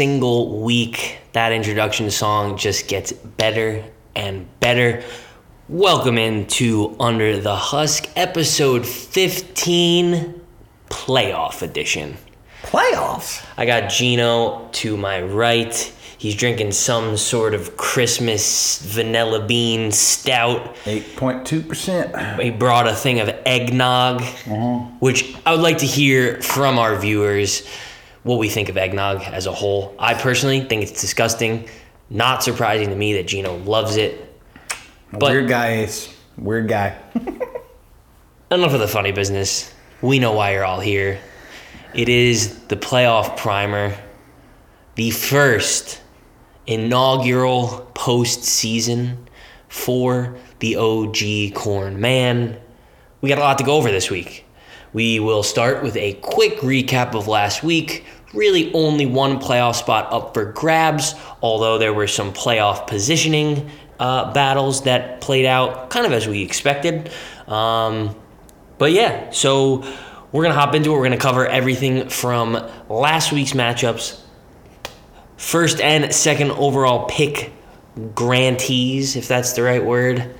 single week, that introduction song just gets better and better. Welcome into Under the Husk, episode 15, playoff edition. Playoffs? I got Gino to my right. He's drinking some sort of Christmas vanilla bean stout. 8.2%. He brought a thing of eggnog, which I would like to hear from our viewers what we think of eggnog as a whole. I personally think it's disgusting. Not surprising to me that Gino loves it. But- Weird guy, Ace. Weird guy. Enough of the funny business. We know why you're all here. It is the playoff primer, the first inaugural postseason for the OG Corn Man. We got a lot to go over this week. We will start with a quick recap of last week. Really, only one playoff spot up for grabs, although there were some playoff positioning uh, battles that played out kind of as we expected. Um, but yeah, so we're gonna hop into it. We're gonna cover everything from last week's matchups, first and second overall pick grantees, if that's the right word.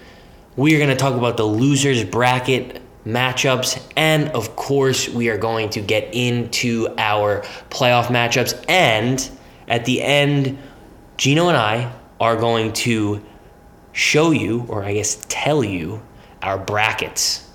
We are gonna talk about the losers bracket matchups, and of course, we are going to get into our playoff matchups. And at the end, Gino and I are going to show you, or I guess tell you, our brackets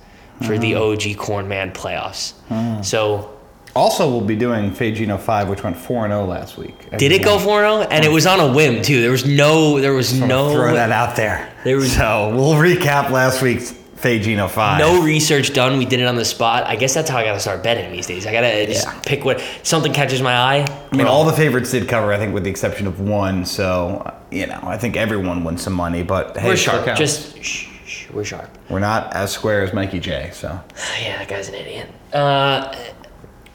for the mm. OG Corn Man playoffs. Mm. So, Also, we'll be doing Fagino 5, which went 4 and 0 last week. did it go 4 0? And it was on a whim, too. There was no, there was no, Throw that out there. There was- so we'll recap last week's Fagino 5. no research done. We did it on the spot. I guess that's how I gotta start betting these days. I gotta just Yeah. pick what something catches my eye. I mean, all the favorites did cover, I think, with the exception of one. So, you know, I think everyone won some money. But hey, we're sharp. Just shh, shh, we're sharp. we're not as square as Mikey J. So, Yeah, that guy's an idiot. Uh,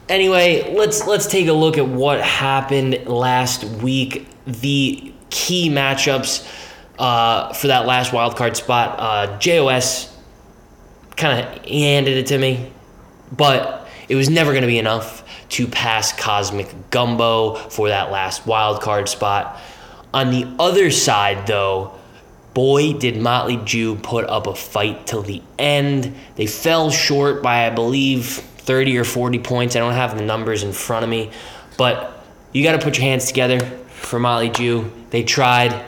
anyway, let's let's take a look at what happened last week. The key matchups uh, for that last wild card spot. Uh, JOS kind of handed it to me, but it was never going to be enough to pass Cosmic Gumbo for that last wild card spot. On the other side, though, boy, did Motley Jew put up a fight till the end. They fell short by, I believe, 30 or 40 points. I don't have the numbers in front of me, but you got to put your hands together for Motley Jew. They tried.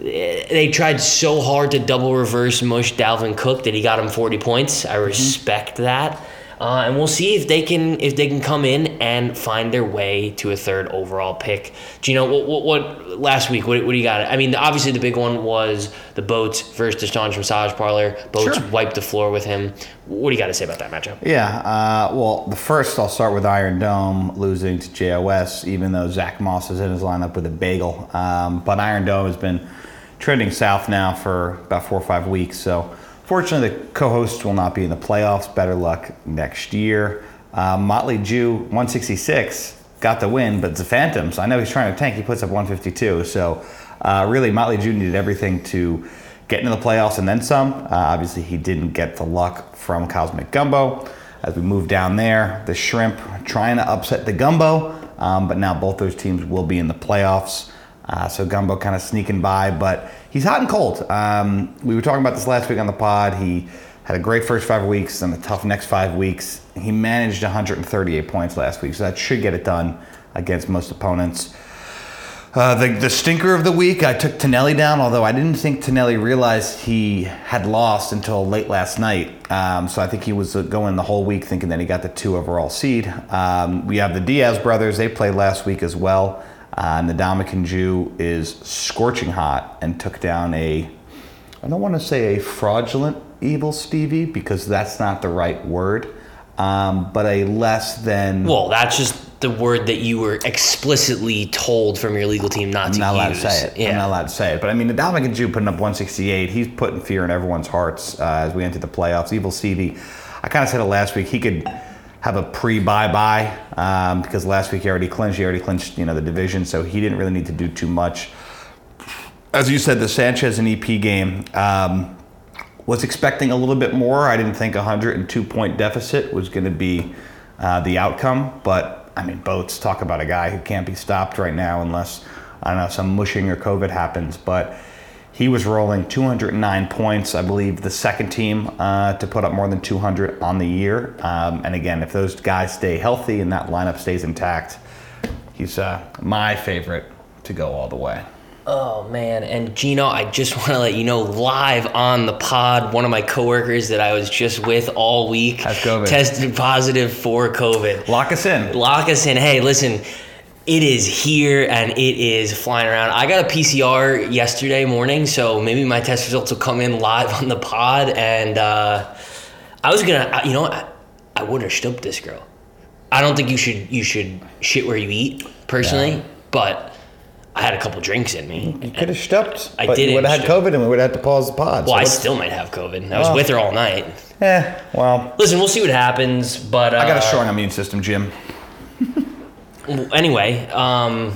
They tried so hard to double reverse mush Dalvin Cook that he got him 40 points. I respect that. Uh, and we'll see if they can if they can come in and find their way to a third overall pick. Gino, what, what, what last week? What, what do you got? I mean, obviously the big one was the Boats versus Deshaun's massage parlor. Boats Sure. wiped the floor with him. What do you got to say about that matchup? yeah. Uh, well, the first, I'll start with Iron Dome losing to JOS, even though Zach Moss is in his lineup with a bagel. Um, but Iron Dome has been trending south now for about four or five weeks. So, fortunately, the co hosts will not be in the playoffs. Better luck next year. Uh, Motley Jew, 166, got the win, but the Phantoms. I know he's trying to tank. He puts up 152. So, uh, really, Motley Jew needed everything to get into the playoffs and then some. Uh, obviously, he didn't get the luck from Cosmic Gumbo. As we move down there, the Shrimp trying to upset the Gumbo, um, but now both those teams will be in the playoffs. Uh, so Gumbo kind of sneaking by, but he's hot and cold. Um, we were talking about this last week on the pod. He had a great first five weeks and a tough next five weeks. He managed 138 points last week, so that should get it done against most opponents. Uh, the, the stinker of the week, I took Tonelli down, although I didn't think Tonelli realized he had lost until late last night. Um, so I think he was uh, going the whole week thinking that he got the two overall seed. Um, we have the Diaz brothers, they played last week as well. Uh, and the Dominican Jew is scorching hot and took down a, I don't want to say a fraudulent evil Stevie because that's not the right word, um, but a less than. Well, that's just the word that you were explicitly told from your legal team not I'm to not allowed use. to say it. Yeah. I'm not allowed to say it. But I mean, the Dominican Jew putting up 168, he's putting fear in everyone's hearts uh, as we enter the playoffs. Evil Stevie, I kind of said it last week. He could have a pre-buy buy um, because last week he already clinched. He already clinched, you know, the division, so he didn't really need to do too much. As you said, the Sanchez and EP game. Um, was expecting a little bit more. I didn't think a 102 point deficit was going to be uh, the outcome, but I mean, Boats talk about a guy who can't be stopped right now unless I don't know some mushing or COVID happens, but. He was rolling 209 points, I believe, the second team uh, to put up more than 200 on the year. Um, and again, if those guys stay healthy and that lineup stays intact, he's uh, my favorite to go all the way. Oh man, and Gino, I just want to let you know live on the pod, one of my coworkers that I was just with all week COVID. tested positive for COVID. Lock us in. Lock us in. Hey, listen, it is here and it is flying around. I got a PCR yesterday morning, so maybe my test results will come in live on the pod. And uh, I was gonna, you know. I, I would have stooped this girl. I don't think you should you should shit where you eat personally, Yeah. but I had a couple drinks in me. You could have stepped. I but didn't You would have had. COVID and we would have had to pause the pod. Well, I still might have COVID. I was Well. with her all night. Yeah. well, Listen, we'll see what happens. But uh, I got a strong immune system, Jim. Anyway, um,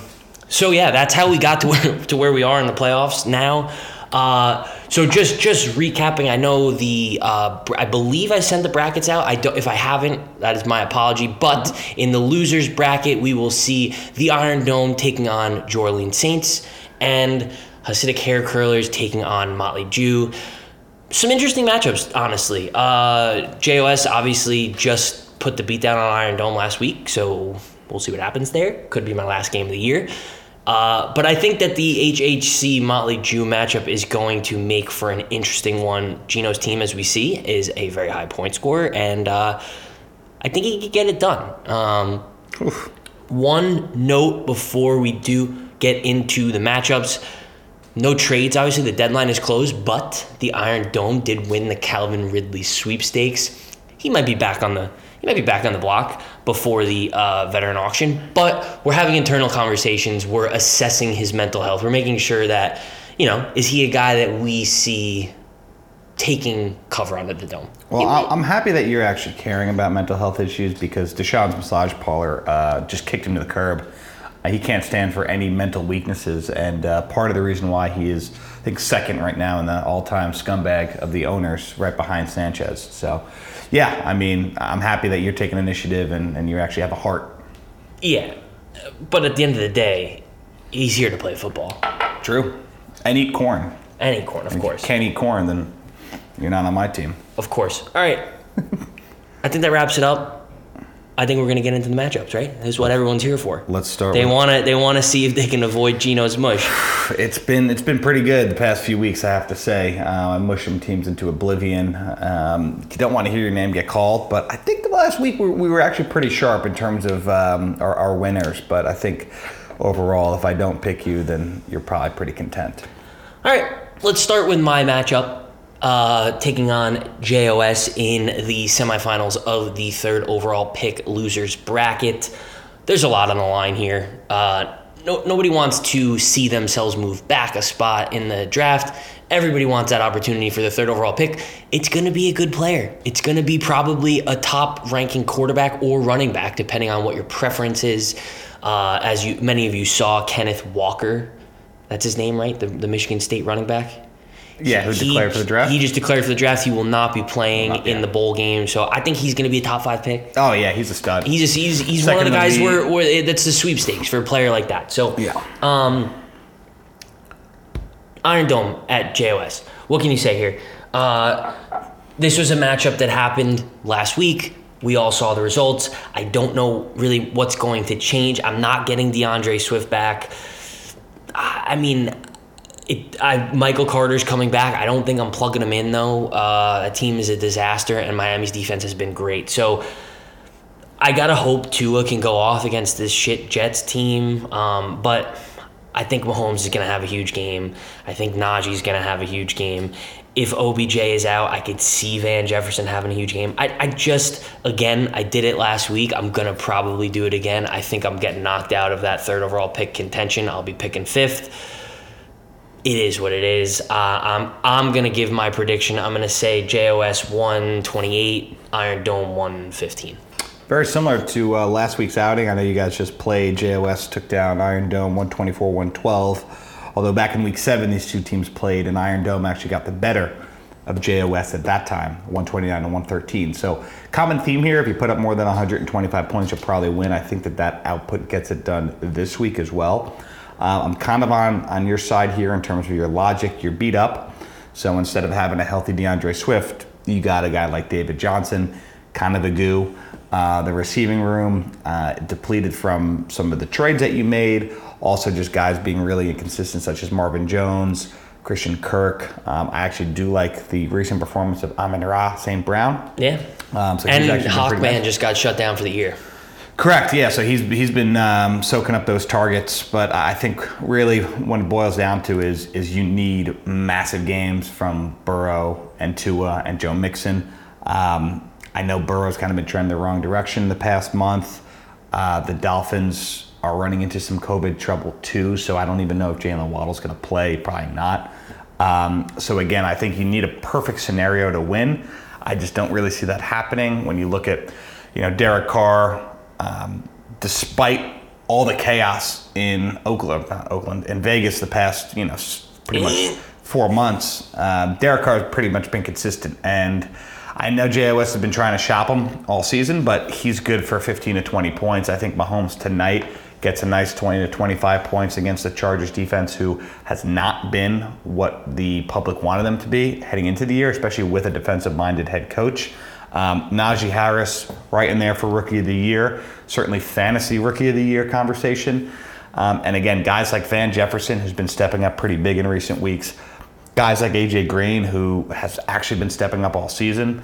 so yeah, that's how we got to where, to where we are in the playoffs now. Uh, so just just recapping, I know the uh, I believe I sent the brackets out. I don't, if I haven't, that is my apology. But in the losers bracket, we will see the Iron Dome taking on Jew Orleans Saints and Hasidic Hair Curlers taking on Motley Jew some interesting matchups, honestly. Uh, JOS obviously just put the beat down on Iron Dome last week, so we'll see what happens there. Could be my last game of the year. Uh, but I think that the HHC Motley Jew matchup is going to make for an interesting one. Gino's team, as we see, is a very high point scorer, and uh, I think he could get it done. Um, one note before we do get into the matchups. No trades, obviously, the deadline is closed, but the Iron Dome did win the Calvin Ridley sweepstakes. He might be back on the he might be back on the block before the uh, veteran auction, but we're having internal conversations. We're assessing his mental health. We're making sure that, you know, is he a guy that we see taking cover under the dome? Well, I'm happy that you're actually caring about mental health issues because Deshaun's massage parlor uh, just kicked him to the curb. Uh, he can't stand for any mental weaknesses, and uh, part of the reason why he is, I think, second right now in the all-time scumbag of the owners, right behind Sanchez. So, yeah, I mean, I'm happy that you're taking initiative and, and you actually have a heart. Yeah, but at the end of the day, he's here to play football. True. And eat corn. Any corn, of If you course. can't eat corn, then you're not on my team. Of course. All right. I think that wraps it up. I think we're gonna get into the matchups, right? This is what everyone's here for. Let's start They want to. They want to see if they can avoid Gino's mush. It's been it's been pretty good the past few weeks, I have to say. Uh, I mush some teams into oblivion. Um, you don't want to hear your name get called, but I think the last week we, we were actually pretty sharp in terms of um, our, our winners. But I think overall, if I don't pick you, then you're probably pretty content. All right. Let's start with my matchup. Uh, taking on JOS in the semifinals of the third overall pick losers bracket. There's a lot on the line here. Uh, no, nobody wants to see themselves move back a spot in the draft. Everybody wants that opportunity for the third overall pick. It's going to be a good player. It's going to be probably a top ranking quarterback or running back, depending on what your preference is. Uh, as you many of you saw, Kenneth Walker, that's his name, right? The, the Michigan State running back. Yeah, who He- declared for the draft? He just declared for the draft. He will not be playing Not in the bowl game, so I think he's going to be a top five pick. oh yeah, he's a stud. He's just, he's he's one of the guys where, where that's the sweepstakes for a player like that. So yeah. um, Iron Dome at JOS. What can you say here? Uh, this was a matchup that happened last week. We all saw the results. I don't know really what's going to change. I'm not getting DeAndre Swift back. I mean, it, I, Michael Carter's coming back. I don't think I'm plugging him in though. Uh, that team is a disaster, and Miami's defense has been great. So I gotta hope Tua can go off against this shit Jets team. Um, but I think Mahomes is gonna have a huge game. I think Najee's gonna have a huge game. If OBJ is out, I could see Van Jefferson having a huge game. I, I just, again, I did it last week. I'm gonna probably do it again. I think I'm getting knocked out of that third overall pick contention. I'll be picking fifth it is what it is. Uh, I'm I'm gonna give my prediction. I'm gonna say JOS 128, Iron Dome 115. Very similar to uh, last week's outing. I know you guys just played. JOS took down Iron Dome 124 112. Although back in week seven, these two teams played, and Iron Dome actually got the better of JOS at that time, 129 to 113. So common theme here, if you put up more than 125 points, you'll probably win. I think that that output gets it done this week as well. Uh, I'm kind of on, on your side here in terms of your logic. You're beat up. So instead of having a healthy DeAndre Swift, you got a guy like David Johnson, kind of a goo. Uh, the receiving room uh, depleted from some of the trades that you made. Also, just guys being really inconsistent, such as Marvin Jones, Christian Kirk. Um, I actually do like the recent performance of Amon Ra St. Brown. Yeah. Um, so and Hawkman nice. just got shut down for the year. Correct. Yeah. So he's he's been um, soaking up those targets, but I think really when it boils down to is is you need massive games from Burrow and Tua and Joe Mixon. Um, I know Burrow's kind of been trending the wrong direction the past month. Uh, the Dolphins are running into some COVID trouble too, so I don't even know if Jaylen Waddle's going to play. Probably not. Um, so again, I think you need a perfect scenario to win. I just don't really see that happening when you look at, you know, Derek Carr. Um, despite all the chaos in Oakland, not Oakland, in Vegas the past, you know, pretty much four months, um, Derek Carr has pretty much been consistent. And I know JOS has been trying to shop him all season, but he's good for 15 to 20 points. I think Mahomes tonight gets a nice 20 to 25 points against the Chargers defense, who has not been what the public wanted them to be heading into the year, especially with a defensive minded head coach. Um, Najee Harris, right in there for Rookie of the Year, certainly fantasy Rookie of the Year conversation. Um, and again, guys like Van Jefferson, who's been stepping up pretty big in recent weeks, guys like AJ Green, who has actually been stepping up all season.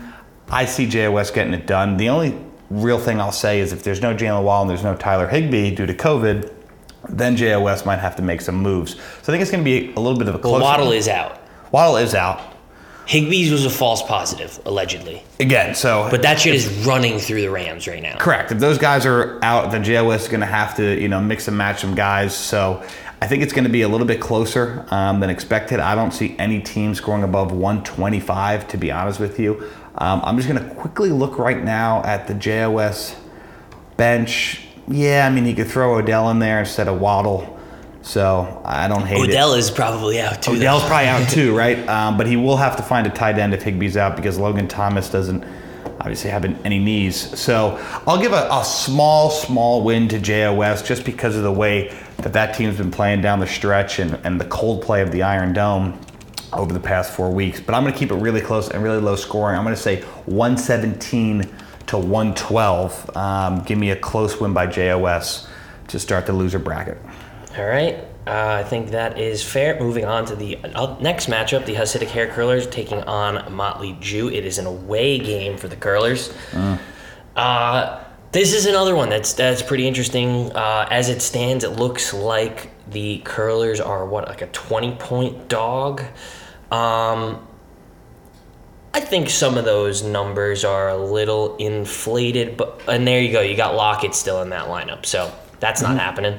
I see JOS getting it done. The only real thing I'll say is if there's no Jaylen Waddle and there's no Tyler Higbee due to COVID, then JOS might have to make some moves. So I think it's going to be a little bit of a close. Well, Waddle is out. Waddle is out Higbee's was a false positive, allegedly. again. So, But that shit is running through the Rams right now. Correct. If those guys are out, then JOS is going to have to, you know, mix and match some guys. So I think it's going to be a little bit closer um, than expected. I don't see any team scoring above 125, to be honest with you. Um, I'm just going to quickly look right now at the JOS bench. Yeah, I mean, you could throw Odell in there instead of Waddle. So I don't hate it. Odell is probably out too. though. Probably out too, right? Um, but he will have to find a tight end if Higbee's out because Logan Thomas doesn't obviously have any knees. So I'll give a, a small, small win to JOS just because of the way that that team's been playing down the stretch and, and the cold play of the Iron Dome over the past four weeks. But I'm going to keep it really close and really low scoring. I'm going to say 117 to 112. Um, give me a close win by JOS to start the loser bracket. All right. Uh, I think that is fair. Moving on to the uh, next matchup, the Hasidic Hair Curlers taking on Motley Jew. It is an away game for the Curlers. Uh, this is another one that's that's pretty interesting. Uh, as it stands, it looks like the Curlers are what like a twenty point dog. Um, I think some of those numbers are a little inflated, but and there you go. You got Lockett still in that lineup, so that's not happening.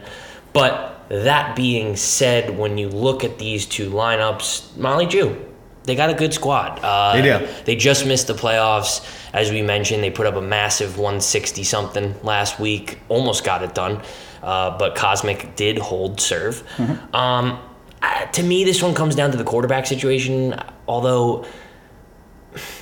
But that being said, when you look at these two lineups, Molly Jew, they got a good squad. Uh, They do. They just missed the playoffs, as we mentioned. They put up a massive 160 something last week, almost got it done, uh, but Cosmic did hold serve. Um, uh, to me, this one comes down to the quarterback situation. Although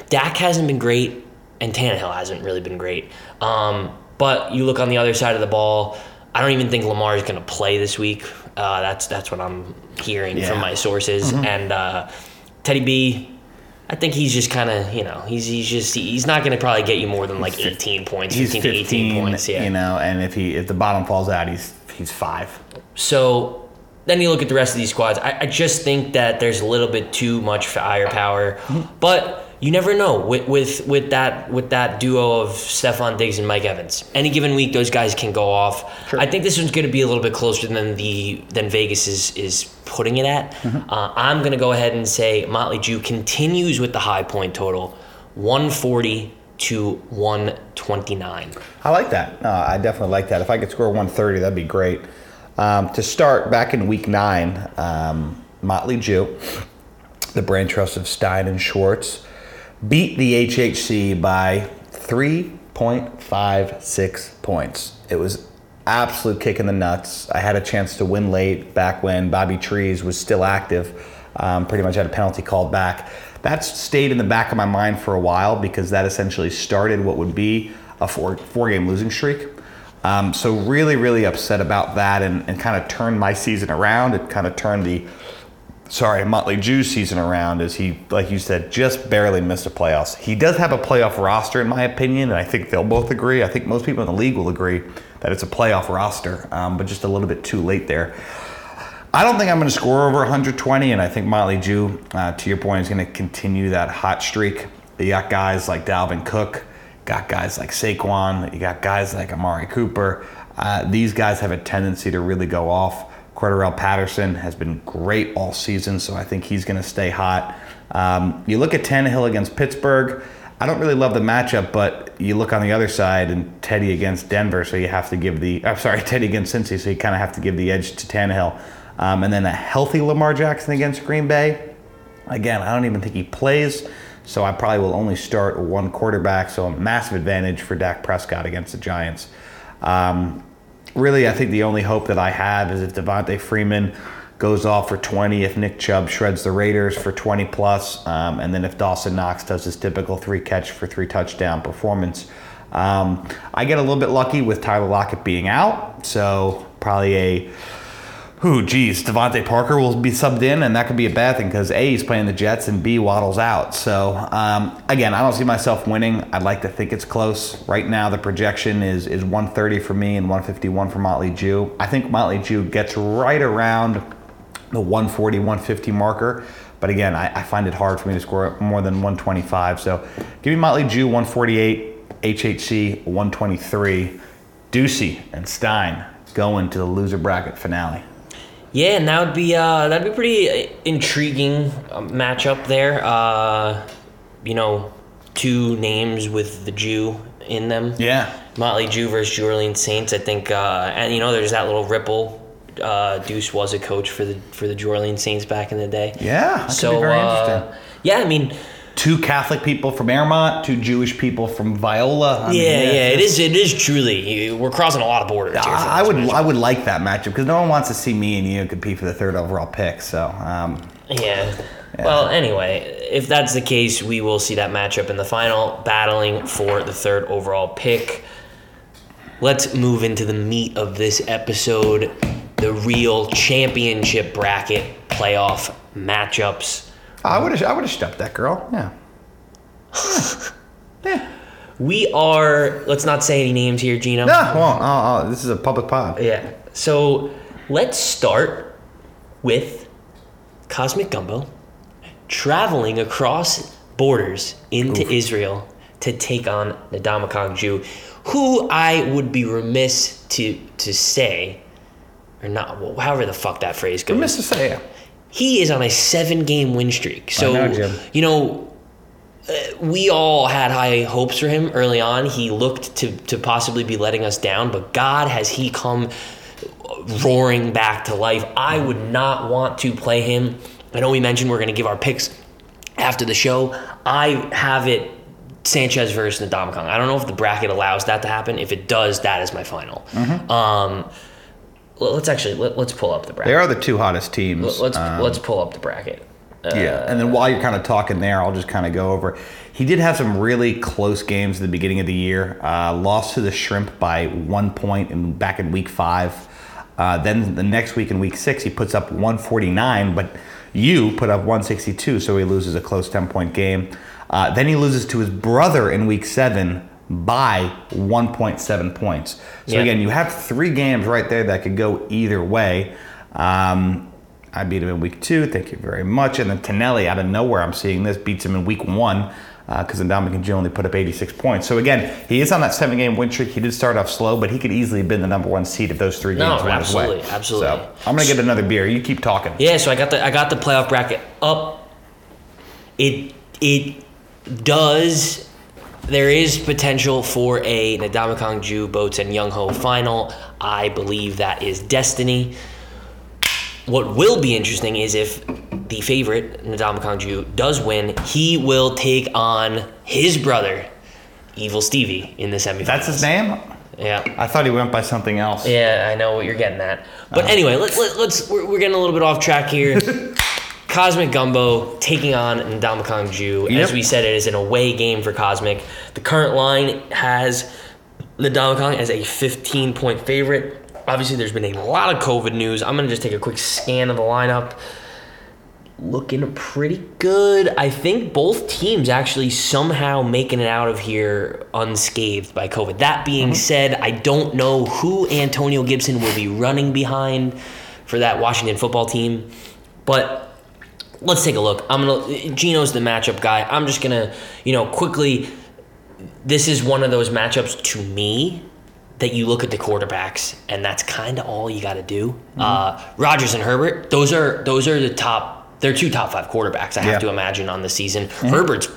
Dak hasn't been great, and Tannehill hasn't really been great. Um, but you look on the other side of the ball. I don't even think Lamar is going to play this week. Uh, that's that's what I'm hearing Yeah. from my sources. And uh, Teddy B, I think he's just kind of you know he's he's just he's not going to probably get you more than like 18 points, He's 15 to 18 points. Yeah. you know, and if he if the bottom falls out, he's he's five. So then you look at the rest of these squads. I, I just think that there's a little bit too much firepower, but you never know with with with that with that duo of Stefon Diggs and Mike Evans. Any given week, those guys can go off. I think this one's going to be a little bit closer than the than Vegas is is putting it at. Uh, I'm going to go ahead and say Motley Jew continues with the high point total, 140 to 129. I like that. Uh, I definitely like that. If I could score 130, that'd be great. Um, to start, back in week nine, um, Motley Jew, the brand trust of Stein and Schwartz, beat the HHC by 3.56 points. It was absolute kick in the nuts. I had a chance to win late back when Bobby Trees was still active. Um, pretty much had a penalty called back. That stayed in the back of my mind for a while because that essentially started what would be a four four game losing streak. Um, so really, really upset about that, and, and kind of turned my season around. It kind of turned the sorry Motley Jew's season around as he, like you said, just barely missed the playoffs. He does have a playoff roster, in my opinion, and I think they'll both agree. I think most people in the league will agree that it's a playoff roster, um, but just a little bit too late there. I don't think I'm going to score over 120, and I think Motley Jew, uh, to your point, is going to continue that hot streak. You got guys like Dalvin Cook, got guys like Saquon, you got guys like Amari Cooper. Uh, these guys have a tendency to really go off. Cordarrelle Patterson has been great all season, so I think he's going to stay hot. Um, you look at Tannehill against Pittsburgh. I don't really love the matchup, but you look on the other side and Teddy against Denver, so you have to give the. I'm sorry, Teddy against Cincy, so you kind of have to give the edge to Tannehill. Um, and then a healthy Lamar Jackson against Green Bay. Again, I don't even think he plays, so I probably will only start one quarterback. So a massive advantage for Dak Prescott against the Giants. Um, really, I think the only hope that I have is if Devonta Freeman goes off for 20, if Nick Chubb shreds the Raiders for 20 plus, um, and then if Dawson Knox does his typical three catch for three touchdown performance. Um, I get a little bit lucky with Tyler Lockett being out, so probably a who, geez, DeVante Parker will be subbed in, and that could be a bad thing because A, he's playing the Jets, and B, Waddle's out. So, um, again, I don't see myself winning. I'd like to think it's close. Right now, the projection is, is 130 for me and 151 for Motley Jew. I think Motley Jew gets right around the 140, 150 marker. But again, I, I find it hard for me to score more than 125. So, give me Motley Jew 148, HHC 123, Ducey and Stein going to the loser bracket finale. Yeah, and that would be uh, that'd be pretty intriguing um, matchup there. Uh, you know, two names with the Jew in them. Yeah. Motley Jew versus New Orleans Saints. I think, uh, and you know, there's that little ripple. Uh, Deuce was a coach for the for the New Orleans Saints back in the day. Yeah. So could be very uh, interesting. yeah, I mean, Two Catholic people from Airmont, two Jewish people from Viola. I mean, yeah, yeah, it is. It is truly. We're crossing a lot of borders. here I, I would matchup. I would like that matchup because no one wants to see me and you compete for the third overall pick. So um, Yeah. Well, anyway, if that's the case, we will see that matchup in the final, battling for the third overall pick. Let's move into the meat of this episode the real championship bracket playoff matchups. I would have I would have stepped that girl. Yeah. yeah. We are, let's not say any names here, Gino. No, well, this is a public pod. Yeah. So let's start with Cosmic Gumbo traveling across borders into Israel to take on the Ndamukong Jew, who I would be remiss to to say, or not, however the fuck that phrase goes. Mr. Saya. He is on a seven game win streak. So, know, you know, uh, we all had high hopes for him early on. He looked to, to possibly be letting us down, but God, has he come roaring back to life. I would not want to play him. I know we mentioned we're going to give our picks after the show. I have it Sanchez versus Ndamukong. I don't know if the bracket allows that to happen. If it does, that is my final. Mm-hmm. Um, let's actually let, let's pull up the bracket. They are the two hottest teams. Let's Um, let's pull up the bracket. Uh, Yeah, and then while you're kind of talking there, I'll just kind of go over. He did have some really close games at the beginning of the year. Uh, lost to the Shrimp by one point in back in week five. Uh, then the next week in week six, he puts up 149, but you put up 162, so he loses a close 10 point game. Uh, then he loses to his brother in week seven by 1.7 points. So Yeah. again, you have three games right there that could go either way. Um, I beat him in week two. Thank you very much. And then Tonelli, out of nowhere, I'm seeing this, beats him in week one because uh, Ndamukong Joe only put up 86 points. So again, he is on that seven game win streak. He did start off slow, but he could easily have been the number one seed if those three No, games went his way. absolutely, absolutely. So I'm gonna get another beer. You keep talking. Yeah, so I got the I got the playoff bracket up. It it does. There is potential for a Ndamukong Jew Boats and Young Ho final. I believe that is destiny. What will be interesting is if the favorite Ndamukong Jew does win, he will take on his brother, Evil Stevie, in the semifinals. That's his name. Yeah. I thought he went by something else. Yeah, I know what you're getting at. But anyway, let, let, let's we're, we're getting a little bit off track here. Cosmic Gumbo taking on Ndamukong Jew. As we said, it is an away game for Cosmic. The current line has Ndamukong as a 15 point favorite. Obviously, there's been a lot of COVID news. I'm going to just take a quick scan of the lineup. Looking pretty good. I think both teams actually somehow making it out of here unscathed by COVID. That being mm-hmm. said, I don't know who Antonio Gibson will be running behind for that Washington football team, but let's take a look. I'm gonna Gino's the matchup guy. I'm just gonna, you know, quickly. This is one of those matchups to me that you look at the quarterbacks, and that's kind of all you got to do. Mm-hmm. Uh, Rodgers and Herbert, those are those are the top. They're two top five quarterbacks. I have Yeah. Mm-hmm. to imagine on the season. Herbert's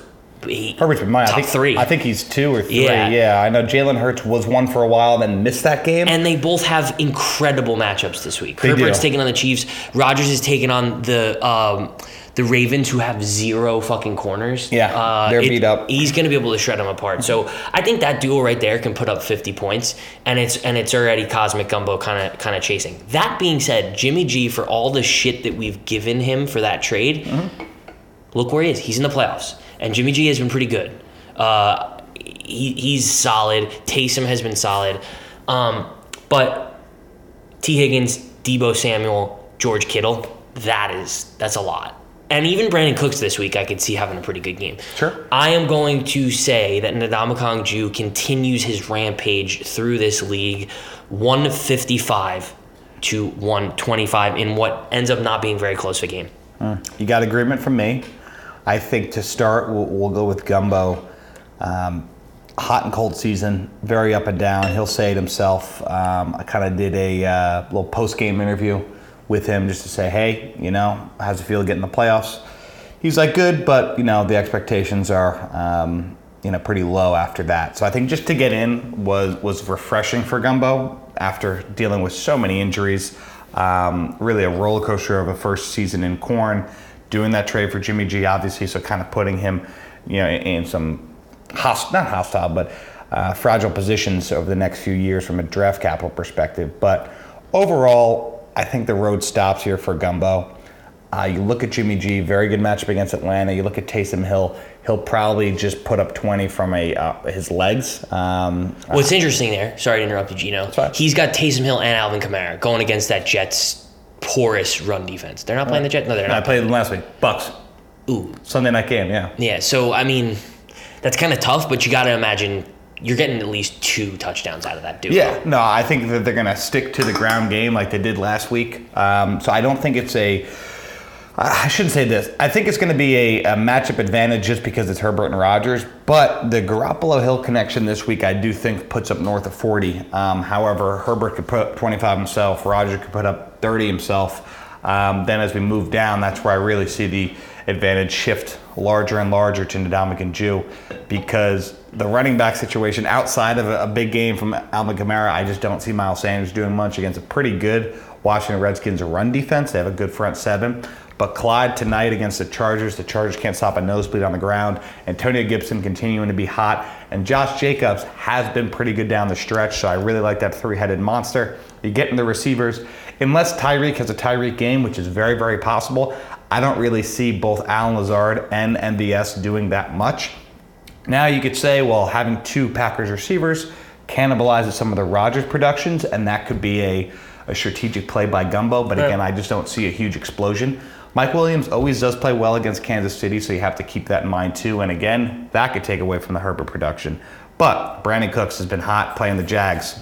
he, Herbert's been mine. top I think, three. I think he's two or three. Yeah. Yeah, I know Jalen Hurts was one for a while, then missed that game. and they both have incredible matchups this week. They Herbert's do. taking on the Chiefs. Rodgers is taking on the um, the Ravens, who have zero fucking corners. Uh, Yeah, they're beat up. He's going to be able to shred them apart. So I think that duo right there can put up 50 points, and it's and it's already cosmic gumbo kind of kind of chasing. That being said, Jimmy G for all the shit that we've given him for that trade, Mm-hmm. look where he is. He's in the playoffs, and Jimmy G has been pretty good. Uh, he, he's solid. Taysom has been solid, um, but T. Higgins, Debo Samuel, George Kittle, that is that's a lot. And even Brandin Cooks this week, I could see having a pretty good game. Sure. I am going to say that Ndamukong Jew continues his rampage through this league, 155 to 125 in what ends up not being very close of a game. You got agreement from me. I think to start, we'll, we'll go with Gumbo. Um, hot and cold season, very up and down. He'll say it himself. Um, I kind of did a uh, little post game interview with him just to say, hey, you know, how's it feel getting the playoffs? He's like, good, but, you know, the expectations are, um, you know, pretty low after that. So I think just to get in was, was refreshing for Gumbo after dealing with so many injuries. Um, really a roller coaster of a first season in corn. Doing that trade for Jimmy G, obviously, so kind of putting him, you know, in some host, not hostile, but uh, fragile positions over the next few years from a draft capital perspective. But overall, I think the road stops here for Gumbo. Uh, you look at Jimmy G, very good matchup against Atlanta. You look at Taysom Hill, he'll probably just put up 20 from a uh, his legs. Um, What's interesting there, sorry to interrupt you, Gino. He's got Taysom Hill and Alvin Kamara going against that Jets porous run defense. They're not playing the Jets. No, they're I not. I played them last week. Bucks. Ooh, Sunday night game, yeah. yeah. So I mean, that's kind of tough, but you got to imagine you're getting at least two touchdowns out of that dude. Yeah, no, I think that they're going to stick to the ground game like they did last week. Um, so I don't think it's a. I shouldn't say this. I think it's going to be a, a matchup advantage just because it's Herbert and Rodgers. But the Garoppolo Hill connection this week, I do think puts up north of 40. Um, however, Herbert could put up 25 himself. Rodgers could put up 30 himself. Um, then as we move down, that's where I really see the advantage shift larger and larger to Ndamukong Jew because the running back situation outside of a, a big game from Alvin Kamara, I just don't see Miles Sanders doing much against a pretty good Washington Redskins run defense. They have a good front seven. But Clyde tonight against the Chargers, the Chargers can't stop a nosebleed on the ground. Antonio Gibson continuing to be hot. And Josh Jacobs has been pretty good down the stretch, so I really like that three headed monster. You get in the receivers. Unless Tyreek has a Tyreek game, which is very, very possible, I don't really see both Allen Lazard and MVS doing that much. Now you could say, well, having two Packers receivers cannibalizes some of the Rodgers productions, and that could be a, a strategic play by Gumbo. But again, I just don't see a huge explosion. Mike Williams always does play well against Kansas City, so you have to keep that in mind too. And again, that could take away from the Herbert production. But Brandin Cooks has been hot playing the Jags.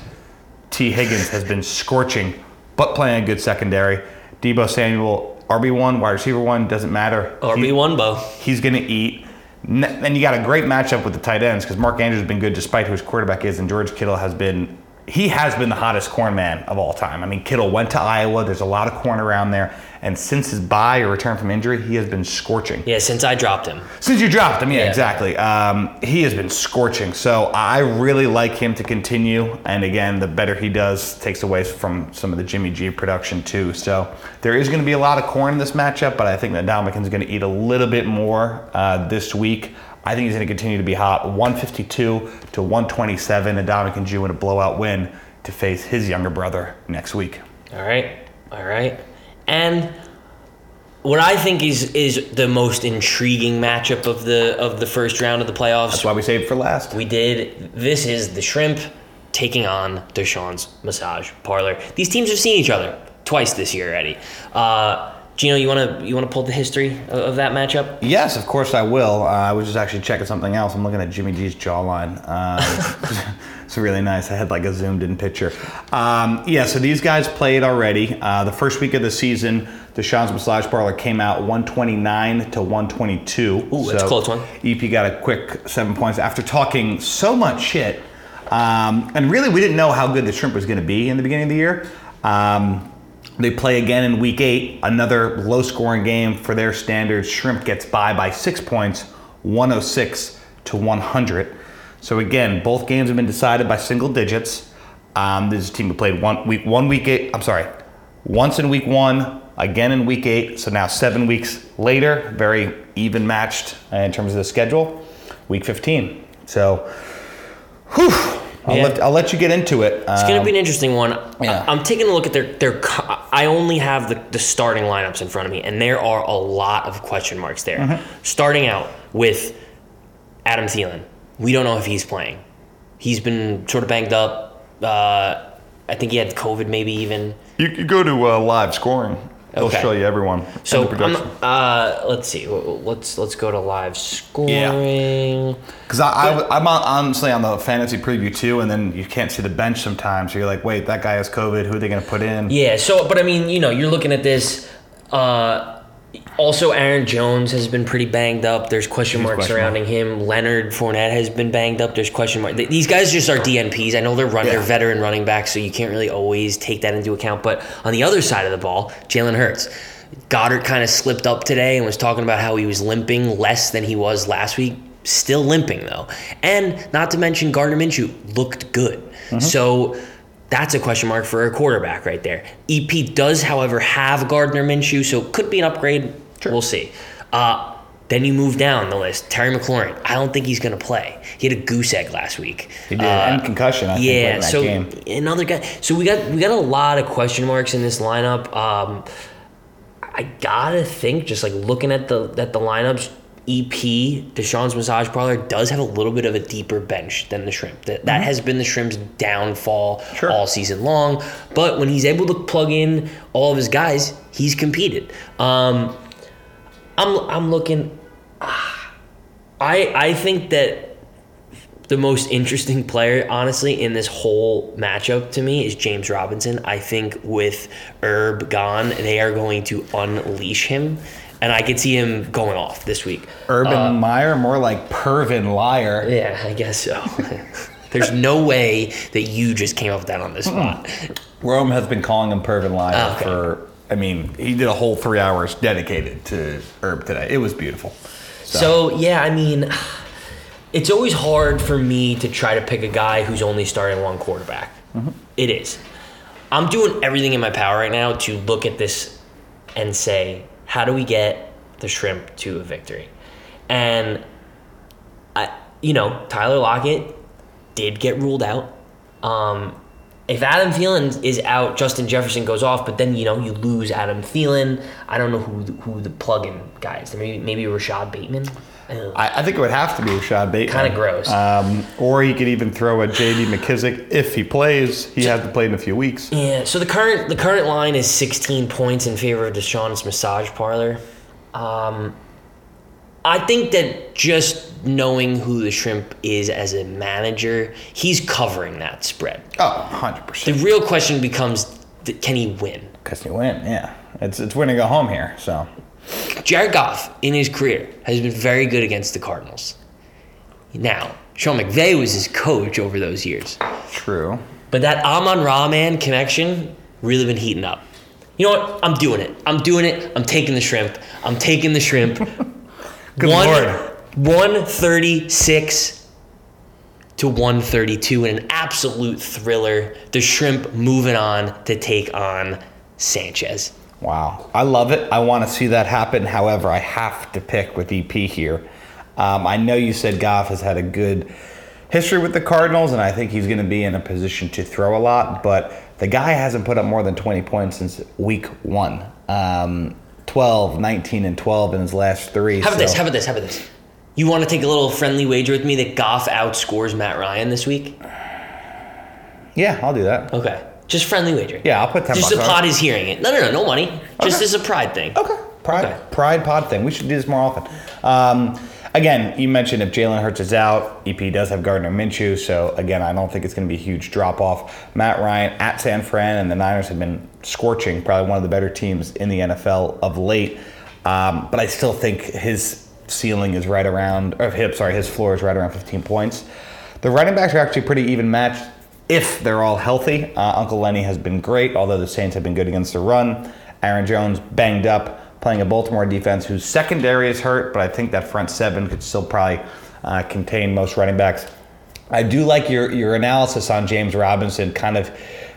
T. Higgins has been scorching, but playing a good secondary. Debo Samuel, RB1, wide receiver one, doesn't matter. RB one bow. he's going to eat. And you got a great matchup with the tight ends because Mark Andrews has been good despite who his quarterback is, and George Kittle has been. He has been the hottest corn man of all time. I mean, Kittle went to Iowa. There's a lot of corn around there, and since his buy or return from injury, he has been scorching. Yeah, since I dropped him. Since you dropped him, yeah, Yeah. exactly. Um, he has been scorching. So I really like him to continue. And again, the better he does, takes away from some of the Jimmy G production too. So there is going to be a lot of corn in this matchup, but I think that Dominican's going to eat a little bit more uh, this week. I think he's going to continue to be hot. 152 to 127, and Dominican Jew in a blowout win to face his younger brother next week. All right, all right, and what I think is is the most intriguing matchup of the of the first round of the playoffs. That's why we saved for last. We did. This is the Shrimp taking on Deshaun's Massage Parlor. These teams have seen each other twice this year already. Uh, Gino, you want to you want to pull the history of, of, that matchup? Yes, of course I will. Uh, I was just actually checking something else. I'm looking at Jimmy G's jawline. Uh, it's really nice. I had like a zoomed in picture. Um, yeah, so these guys played already. Uh, the first week of the season, Deshaun's Massage Parlor came out 129 to 122. Ooh, that's so close one. EP got a quick seven points after talking so much shit. Um, and really, we didn't know how good the shrimp was going to be in the beginning of the year. Um, they play again in week eight, another low scoring game for their standards. Shrimp gets by by six points, 106 to 100. So again, both games have been decided by single digits. Um, this is a team who played one week, one week eight. I'm sorry, once in week one, again in week eight. So now seven weeks later, very even matched in terms of the schedule. Week 15. So, whew, I'll, yeah. let, I'll let you get into it. It's going to be an um, interesting one. Yeah. I'm taking a look at their their. I only have the, the starting lineups in front of me, and there are a lot of question marks there. Mm-hmm. Starting out with Adam Thielen, we don't know if he's playing. He's been sort of banged up. Uh, I think he had COVID, maybe even. You could go to uh, live scoring They'll okay. show you everyone. So uh, let's see. Let's let's go to live scoring. Because yeah. I, I am honestly on the fantasy preview too, and then you can't see the bench sometimes. So you're like, wait, that guy has COVID. Who are they going to put in? Yeah. So, but I mean, you know, you're looking at this. Uh, also, Aaron Jones has been pretty banged up. There's question marks question surrounding mark. him. Leonard Fournette has been banged up. There's question marks. These guys just are DNPs. I know they're run, yeah. they're veteran running backs, so you can't really always take that into account. But on the other side of the ball, Jalen Hurts. Goddard kind of slipped up today and was talking about how he was limping less than he was last week. Still limping though, and not to mention Gardner Minshew looked good. Mm-hmm. So that's a question mark for a quarterback right there. EP does, however, have Gardner Minshew, so it could be an upgrade. Sure. We'll see. Uh, then you move down the list. Terry McLaurin. I don't think he's going to play. He had a goose egg last week. He did, uh, and concussion. I yeah. So game. another guy. So we got we got a lot of question marks in this lineup. Um, I gotta think, just like looking at the at the lineups, EP, Deshaun's Massage Parlor, does have a little bit of a deeper bench than the Shrimp. That, that mm-hmm. has been the Shrimp's downfall sure. all season long. But when he's able to plug in all of his guys, he's competed. Um, I'm, I'm looking. Ah, I, I think that the most interesting player, honestly, in this whole matchup to me is James Robinson. I think with Herb gone, they are going to unleash him and I could see him going off this week. Urban uh, Meyer, more like Pervin Liar. Yeah, I guess so. There's no way that you just came up with that on this spot. Rome has been calling him Pervin Liar oh, okay. for. I mean, he did a whole three hours dedicated to Herb today. It was beautiful. So, so yeah, I mean, it's always hard for me to try to pick a guy who's only starting one quarterback. Mm-hmm. It is. I'm doing everything in my power right now to look at this and say how do we get the shrimp to a victory? And I, you know, Tyler Lockett did get ruled out. Um, if Adam Thielen is out, Justin Jefferson goes off, but then you know you lose Adam Thielen. I don't know who who the plug-in guy is. Maybe maybe Rashod Bateman. I, I, think it would have to be Rashod Bateman. Kind of gross. Um, or he could even throw a J.D. McKissic if he plays. He so, hasn't played in a few weeks. Yeah. So the current the current line is 16 points in favor of Deshaun's massage parlor. Um, I think that just knowing who the shrimp is as a manager, he's covering that spread. Oh, 100%. The real question becomes can he win? Because he win, yeah. It's, it's winning a home here, so. Jared Goff in his career has been very good against the Cardinals. Now, Sean McVay was his coach over those years. True. But that Amon Ra man connection really been heating up. You know what? I'm doing it. I'm doing it. I'm taking the shrimp. I'm taking the shrimp. Good One, lord. 136 to 132 in an absolute thriller. The shrimp moving on to take on Sanchez. Wow. I love it. I want to see that happen. However, I have to pick with EP here. Um, I know you said Goff has had a good history with the Cardinals, and I think he's going to be in a position to throw a lot, but the guy hasn't put up more than 20 points since week one. Um, 12, 19, and 12 in his last three. How about so- this? How about this? How about this? You want to take a little friendly wager with me that Goff outscores Matt Ryan this week? Yeah, I'll do that. Okay. Just friendly wager. Yeah, I'll put 10 Just bucks the on pod it. is hearing it. No, no, no, no money. Just as a pride thing. Okay. Pride, Okay. pride pod thing. We should do this more often. Um, again, you mentioned if Jalen Hurts is out, EP does have Gardner Minshew. So again, I don't think it's going to be a huge drop off. Matt Ryan at San Fran and the Niners have been scorching, probably one of the better teams in the NFL of late. Um, but I still think his ceiling is right around, or his, sorry, his floor is right around 15 points. The running backs are actually pretty even matched if they're all healthy. Uh, Uncle Lenny has been great, although the Saints have been good against the run. Aaron Jones banged up, playing a Baltimore defense whose secondary is hurt, but I think that front seven could still probably uh, contain most running backs. I do like your your analysis on James Robinson, kind of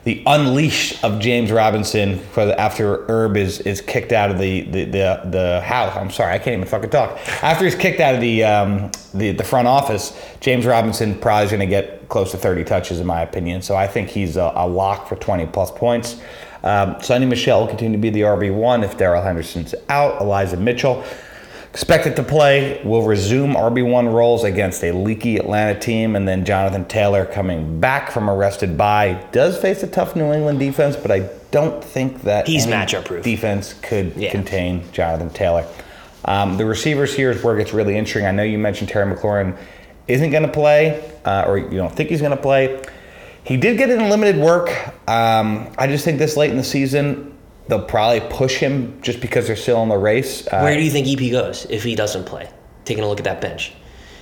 the unleash of James Robinson after Herb is is kicked out of the the, the the house. I'm sorry, I can't even fucking talk. After he's kicked out of the um, the the front office, James Robinson probably is going to get close to 30 touches in my opinion. So I think he's a, a lock for 20 plus points. Um, Sony Michel will continue to be the RB one if Darrell Henderson's out. Elijah Mitchell. Expected to play will resume RB1 roles against a leaky Atlanta team, and then Jonathan Taylor coming back from arrested by does face a tough New England defense, but I don't think that He's matchup proof. Defense could Yeah. contain Jonathan Taylor. Um, the receivers here is where it gets really interesting. I know you mentioned Terry McLaurin isn't going to play, uh, or you don't think he's going to play. He did get in limited work. Um, I just think this late in the season, they'll probably push him just because they're still in the race. Uh, Where do you think EP goes if he doesn't play? Taking a look at that bench.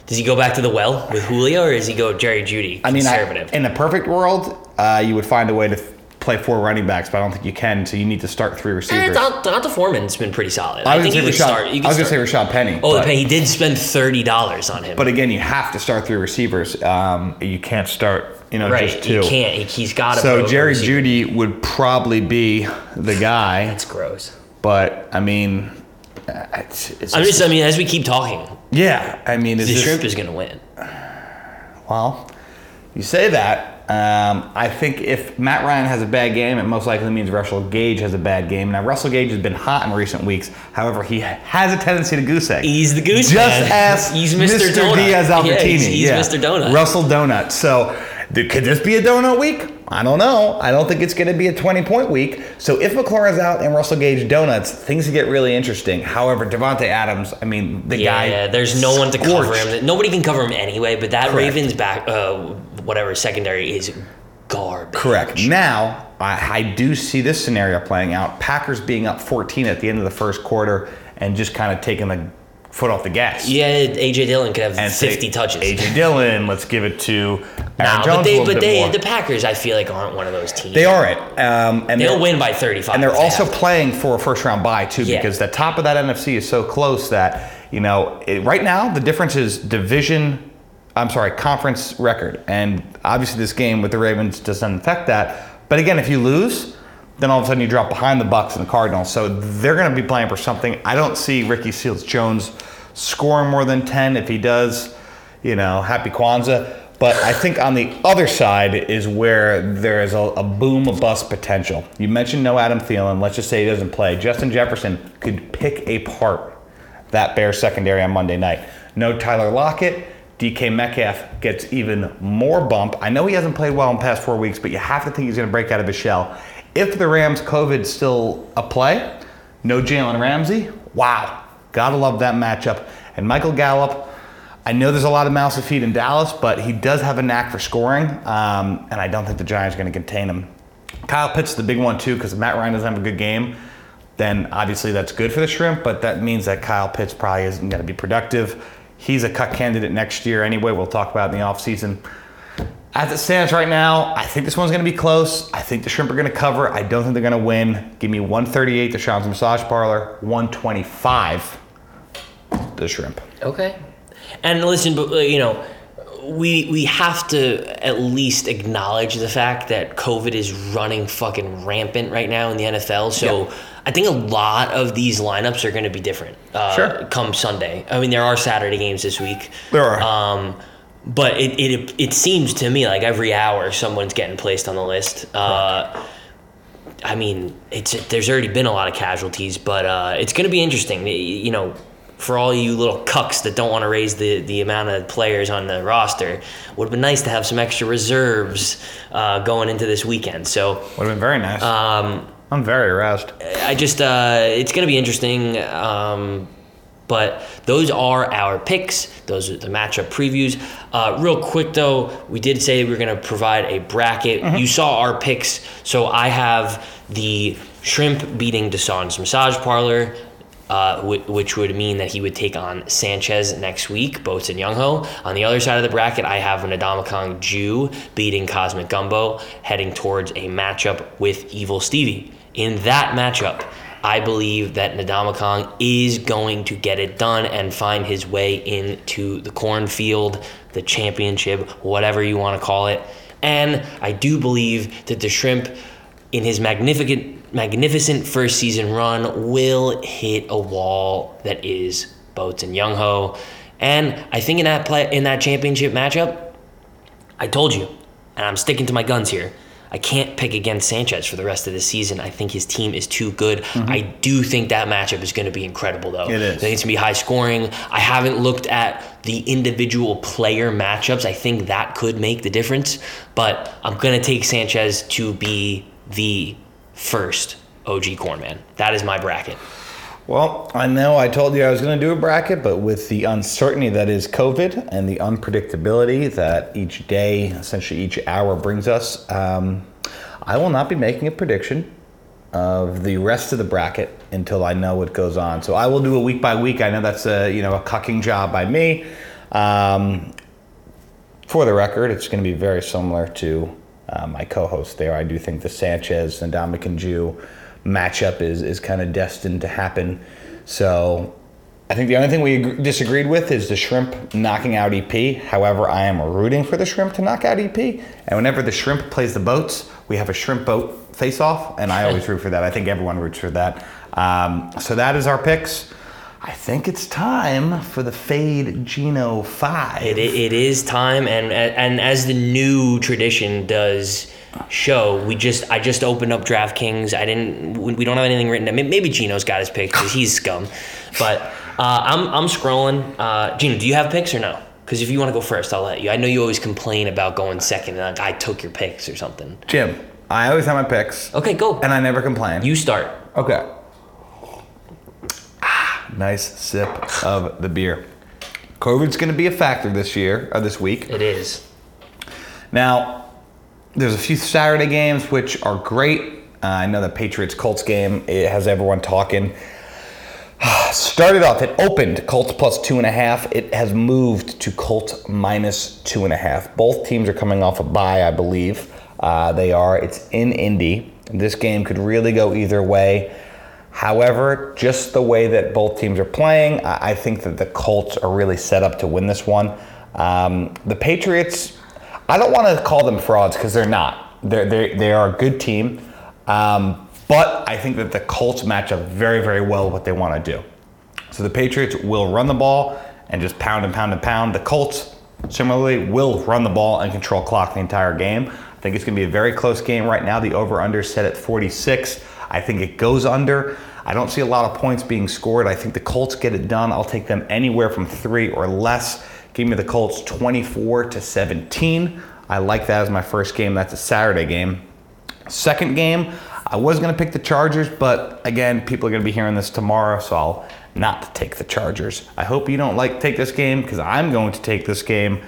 Does he go back to the well with Julio, or does he go Jerry Jeudy, I mean, I, in a perfect world, uh, you would find a way to play four running backs, but I don't think you can. So you need to start three Eh, receivers. Don- D'Onta Foreman's been pretty solid. I I, was think you going could to say start. Rashad. You I was going to start. say Rashaad Penny. Oh, but, the. He did spend thirty dollars on him. but again, you have to start three receivers. Um, you can't start, you know, right, just two. he can't. He, he's got to. So Jerry Jeudy would probably be the guy, That's gross. but I mean, it's, it's I'm just. I mean, as we keep talking, yeah. I mean, is the this, shrimp is going to win. Well, you say that. Um, I think if Matt Ryan has a bad game, it most likely means Russell Gage has a bad game. Now, Russell Gage has been hot in recent weeks. However, he has a tendency to goose egg. He's the goose Just man. ask He's Mr. Donut. Diaz Yeah, Albertini. he's- he's Mr. Donut. Russell Donut. So, could this be a donut week? I don't know. I don't think it's going to be a 20 point week. So, if McLaurin's out and Russell Gage donuts, things get really interesting. However, Davante Adams, I mean, the Yeah, guy. yeah. There's no one to cover scorched. him. Nobody can cover him anyway. But that Correct. Ravens back, uh, whatever secondary is garbage. Correct. Now, I, I do see this scenario playing out. Packers being up 14 at the end of the first quarter and just kind of taking the foot off the gas. Yeah, AJ Dillon could have And say, 50 touches. AJ Dillon, let's give it to Aaron Nah, Jones but they, but they, more. the Packers, I feel like aren't one of those teams. they are it. Um, and They'll win by 35. And they're also playing for a first round bye too, Yeah. because the top of that NFC is so close that you know it, right now the difference is division. I'm sorry, conference record, and obviously this game with the Ravens doesn't affect that. But again, if you lose, then all of a sudden you drop behind the Bucks and the Cardinals, so they're going to be playing for something. I don't see Ricky Seals Jones scoring more than ten. If he does, you know, happy Kwanzaa. But I think on the other side is where there is a, a boom or bust potential. You mentioned no Adam Thielen. Let's just say he doesn't play. Justin Jefferson could pick apart that Bears secondary on Monday night. No Tyler Lockett. DK Metcalf gets even more bump. I know he hasn't played well in past four weeks, but you have to think he's going to break out of his shell. If the Rams' COVID still a play, no Jalen Ramsey. Wow. Gotta love that matchup. And Michael Gallup, I know there's a lot of mouths to feed in Dallas, but he does have a knack for scoring, um, and I don't think the Giants are going to contain him. Kyle Pitts is the big one too, because if Matt Ryan doesn't have a good game, then obviously that's good for the Shrimp, but that means that Kyle Pitts probably isn't going to be productive. He's a cut candidate next year anyway. We'll talk about in the offseason. As it stands right now, I think this one's going to be close. I think the Shrimp are going to cover. I don't think they're going to win. Give me 138 to Sean's Massage Parlor, 125 the Shrimp. Okay. And listen, but uh, you know, we we have to at least acknowledge the fact that COVID is running fucking rampant right now in the NFL. So Yeah. I think a lot of these lineups are going to be different. Uh, Sure. Come Sunday. I mean, there are Saturday games this week. There are. Um, but it, it it seems to me like every hour someone's getting placed on the list. Uh, I mean, it's there's already been a lot of casualties, but uh, it's going to be interesting. You know, for all you little cucks that don't want to raise the, the amount of players on the roster, would have been nice to have some extra reserves uh, going into this weekend. So would have been very nice. Um, I'm very aroused. I just uh, it's going to be interesting. Um, but those are our picks. Those are the matchup previews. Uh, real quick though, we did say we were going to provide a bracket. Mm-hmm. You saw our picks, so I have the shrimp beating Dasan's massage parlor. Uh, which would mean that he would take on Sanchez next week, Boats and Youngho. On the other side of the bracket, I have Ndamukong Jew beating Cosmic Gumbo, heading towards a matchup with Evil Stevie. In that matchup, I believe that Ndamukong is going to get it done and find his way into the cornfield, the championship, whatever you want to call it. And I do believe that the shrimp, in his magnificent, magnificent first season run, will hit a wall that is Boats and Youngho. And I think in that play in that championship matchup, I told you, and I'm sticking to my guns here. I can't pick against Sanchez for the rest of the season. I think his team is too good. Mm-hmm. I do think that matchup is going to be incredible, though. It is. I think it's going to be high scoring. I haven't looked at the individual player matchups. I think that could make the difference, but I'm going to take Sanchez to be the first OG corn man. That is my bracket. Well, I know I told you I was going to do a bracket, but with the uncertainty that is COVID and the unpredictability that each day, essentially each hour, brings us, um, I will not be making a prediction of the rest of the bracket until I know what goes on. So I will do a week by week. I know that's a you know a cucking job by me. Um, for the record, it's going to be very similar to uh, my co-host there. I do think the Sanchez and Ndamukong Jew matchup is is kind of destined to happen. So I think the only thing we disagreed with is the shrimp knocking out EP. However, I am rooting for the shrimp to knock out EP. And whenever the shrimp plays the boats, we have a shrimp boat face off, and I always root for that. I think everyone roots for that. Um, so that is our picks. I think it's time for the Fade Geno 5. It, it is time, and, and as the new tradition does show. We just I just opened up DraftKings. I didn't. We don't have anything written. Maybe Gino's got his picks because he's scum. But uh, I'm I'm scrolling. Uh, Gino, do you have picks or no? Because if you want to go first, I'll let you. I know you always complain about going second, and like I took your picks or something. Jim, I always have my picks. Okay, go. And I never complain. You start. Okay. Ah, nice sip of the beer. COVID's going to be a factor this year or this week. It is. Now, there's a few Saturday games which are great. Uh, I know the Patriots Colts game it has everyone talking. Started off, it opened Colts plus two and a half. It has moved to Colts minus two and a half. Both teams are coming off a bye, I believe. Uh, they are. It's in Indy. This game could really go either way. However, just the way that both teams are playing, I think that the Colts are really set up to win this one. Um, the Patriots I don't want to call them frauds because they're not. They're, they're, they are a good team. Um, but I think that the Colts match up very, very well what they want to do. So the Patriots will run the ball and just pound and pound and pound. The Colts, similarly, will run the ball and control clock the entire game. I think it's going to be a very close game right now. The over under set at 46. I think it goes under. I don't see a lot of points being scored. I think the Colts get it done. I'll take them anywhere from three or less. Give me the Colts 24 to 17. I like that as my first game. That's a Saturday game. Second game, I was going to pick the Chargers, but again, people are going to be hearing this tomorrow, so I'll not take the Chargers. I hope you don't like take this game because I'm going to take this game.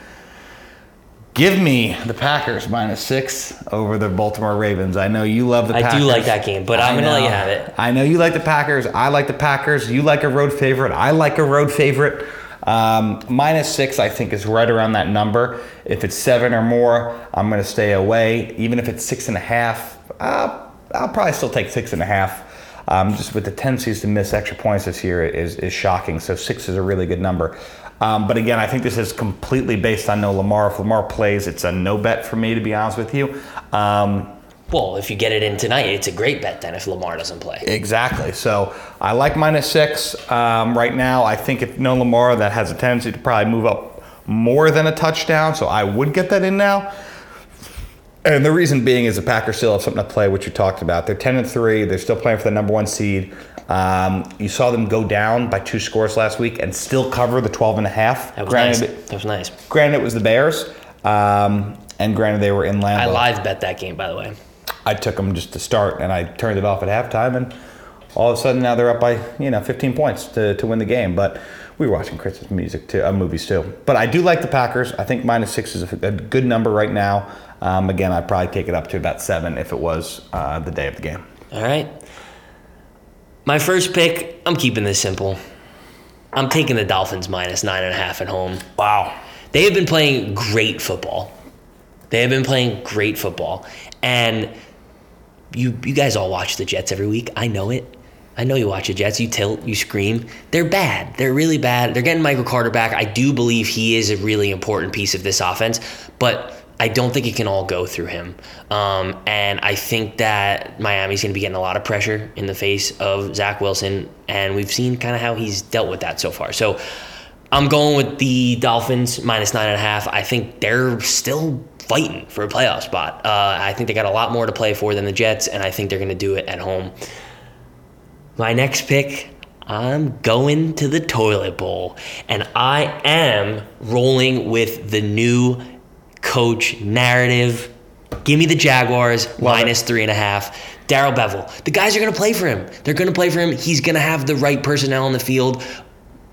Give me the Packers minus six over the Baltimore Ravens. I know you love the I Packers. do like that game, but I'm going to let you have it. I know you like the Packers. I like the Packers. You like a road favorite. I like a road favorite. Um, minus six, I think, is right around that number. If it's seven or more, I'm going to stay away. Even if it's six and a half, uh, I'll probably still take six and a half. Um, just with the tendencies to miss extra points this year is, is shocking. So six is a really good number. Um, but again, I think this is completely based on no Lamar. If Lamar plays, it's a no bet for me, to be honest with you. Um, well, if you get it in tonight, it's a great bet then if Lamar doesn't play. Exactly. So I like minus six um, right now. I think if no Lamar, that has a tendency to probably move up more than a touchdown. So I would get that in now. And the reason being is the Packers still have something to play, which you talked about. They're ten and three. They're still playing for the number one seed. Um, you saw them go down by two scores last week and still cover the 12 and a half. That was granted, nice. That was nice. Granted, it was the Bears, um, and granted they were in Lambeau. I live bet that game, by the way. I took them just to start, and I turned it off at halftime, and all of a sudden now they're up by you know 15 points to, to win the game. But we were watching Christmas music too, uh, movies too. But I do like the Packers. I think minus six is a, a good number right now. Um, again, I'd probably take it up to about seven if it was uh, the day of the game. All right. My first pick, I'm keeping this simple. I'm taking the Dolphins minus nine and a half at home. Wow. They have been playing great football. They have been playing great football. And you you guys all watch the Jets every week. I know it. I know you watch the Jets. You tilt, you scream. They're bad. They're really bad. They're getting Michael Carter back. I do believe he is a really important piece of this offense, but I don't think it can all go through him. Um, and I think that Miami's going to be getting a lot of pressure in the face of Zach Wilson. And we've seen kind of how he's dealt with that so far. So I'm going with the Dolphins minus nine and a half. I think they're still fighting for a playoff spot. Uh, I think they got a lot more to play for than the Jets, and I think they're going to do it at home. My next pick, I'm going to the toilet bowl, and I am rolling with the new coach narrative. Give me the Jaguars Love minus three and a half. Darrell Bevell. The guys are going to play for him. They're going to play for him. He's going to have the right personnel on the field.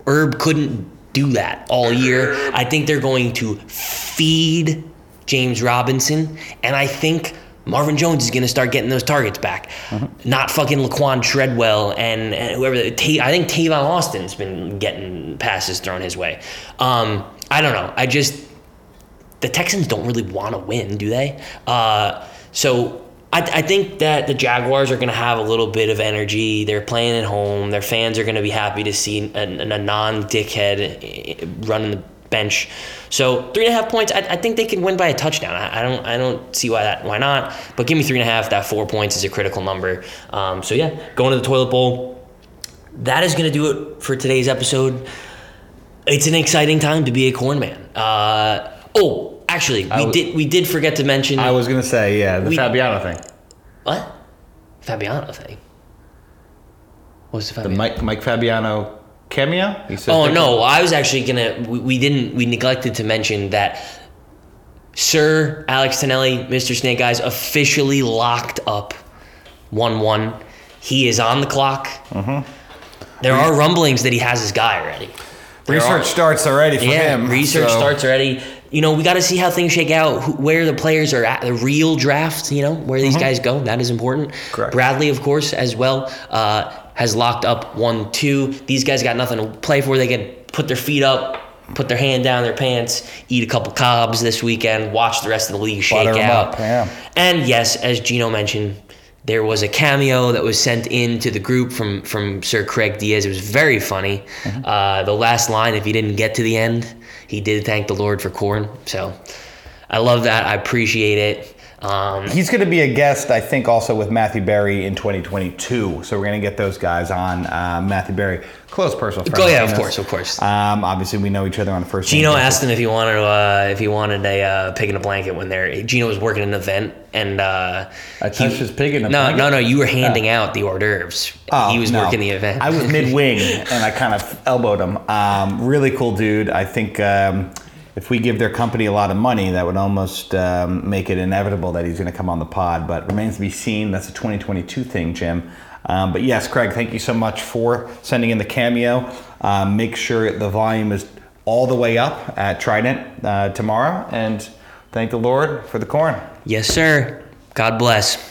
Herb couldn't do that all year. I think they're going to feed James Robinson, and I think Marvin Jones is going to start getting those targets back. Not fucking Laquon Treadwell and, and whoever. I think Tavon Austin's been getting passes thrown his way. Um, I don't know. I just the Texans don't really want to win, do they? Uh, so I, I, think that the Jaguars are going to have a little bit of energy. They're playing at home. Their fans are going to be happy to see a, a non-dickhead running the bench. So three and a half points. I, I think they can win by a touchdown. I, I, don't. I don't see why that. Why not? But give me three and a half. That four points is a critical number. Um, so yeah, going to the toilet bowl. That is going to do it for today's episode. It's an exciting time to be a corn man. Uh, oh, actually, we w- did. We did forget to mention. I was gonna say yeah, the We- Fabiano thing, what? Fabiano thing. What's the the Fabiano? The Mike Mike Fabiano cameo. He says Oh they're- no, I was actually gonna. We, we didn't. We neglected to mention that Sir Alex Tonelli, Mr. Snake Eyes, officially locked up one-one. He is on the clock. Mm-hmm. There are rumblings that he has his guy already. There Research are- starts already for yeah, him. research so- starts already. You know, we got to see how things shake out, who, where the players are at, the real draft, you know, where these guys go. That is important. Mm-hmm. Correct. Bradley, of course, as well, uh, has locked up 1 2. These guys got nothing to play for. They can put their feet up, put their hand down their pants, eat a couple cobs this weekend, watch the rest of the league shake Butter out. up, yeah. And yes, as Gino mentioned, there was a cameo that was sent in to the group from from Sir Craig Diaz. It was very funny. Mm-hmm. Uh, the last line, if he didn't get to the end, he did thank the Lord for corn. So I love that. I appreciate it. Um, He's going to be a guest, I think, also with Matthew Berry in 2022. So we're going to get those guys on. Uh, Matthew Berry, close personal friend. Oh, yeah, of course, of course. Um, obviously, we know each other on the first. Gino asked him if he wanted uh, if he wanted a uh, pig in a blanket when they're. Gino was working an event and uh, I touched his pig in a no, blanket? no, no. You were handing out the hors d'oeuvres. Oh, he was no. working the event. I was mid wing and I kind of elbowed him. Um, really cool dude. I think um, if we give their company a lot of money, that would almost um, make it inevitable that he's going to come on the pod. But remains to be seen. That's a 2022 thing, Jim. Um, but yes, Craig, thank you so much for sending in the cameo. Um, make sure the volume is all the way up at Trident uh, tomorrow. And thank the Lord for the corn. yes, sir. God bless.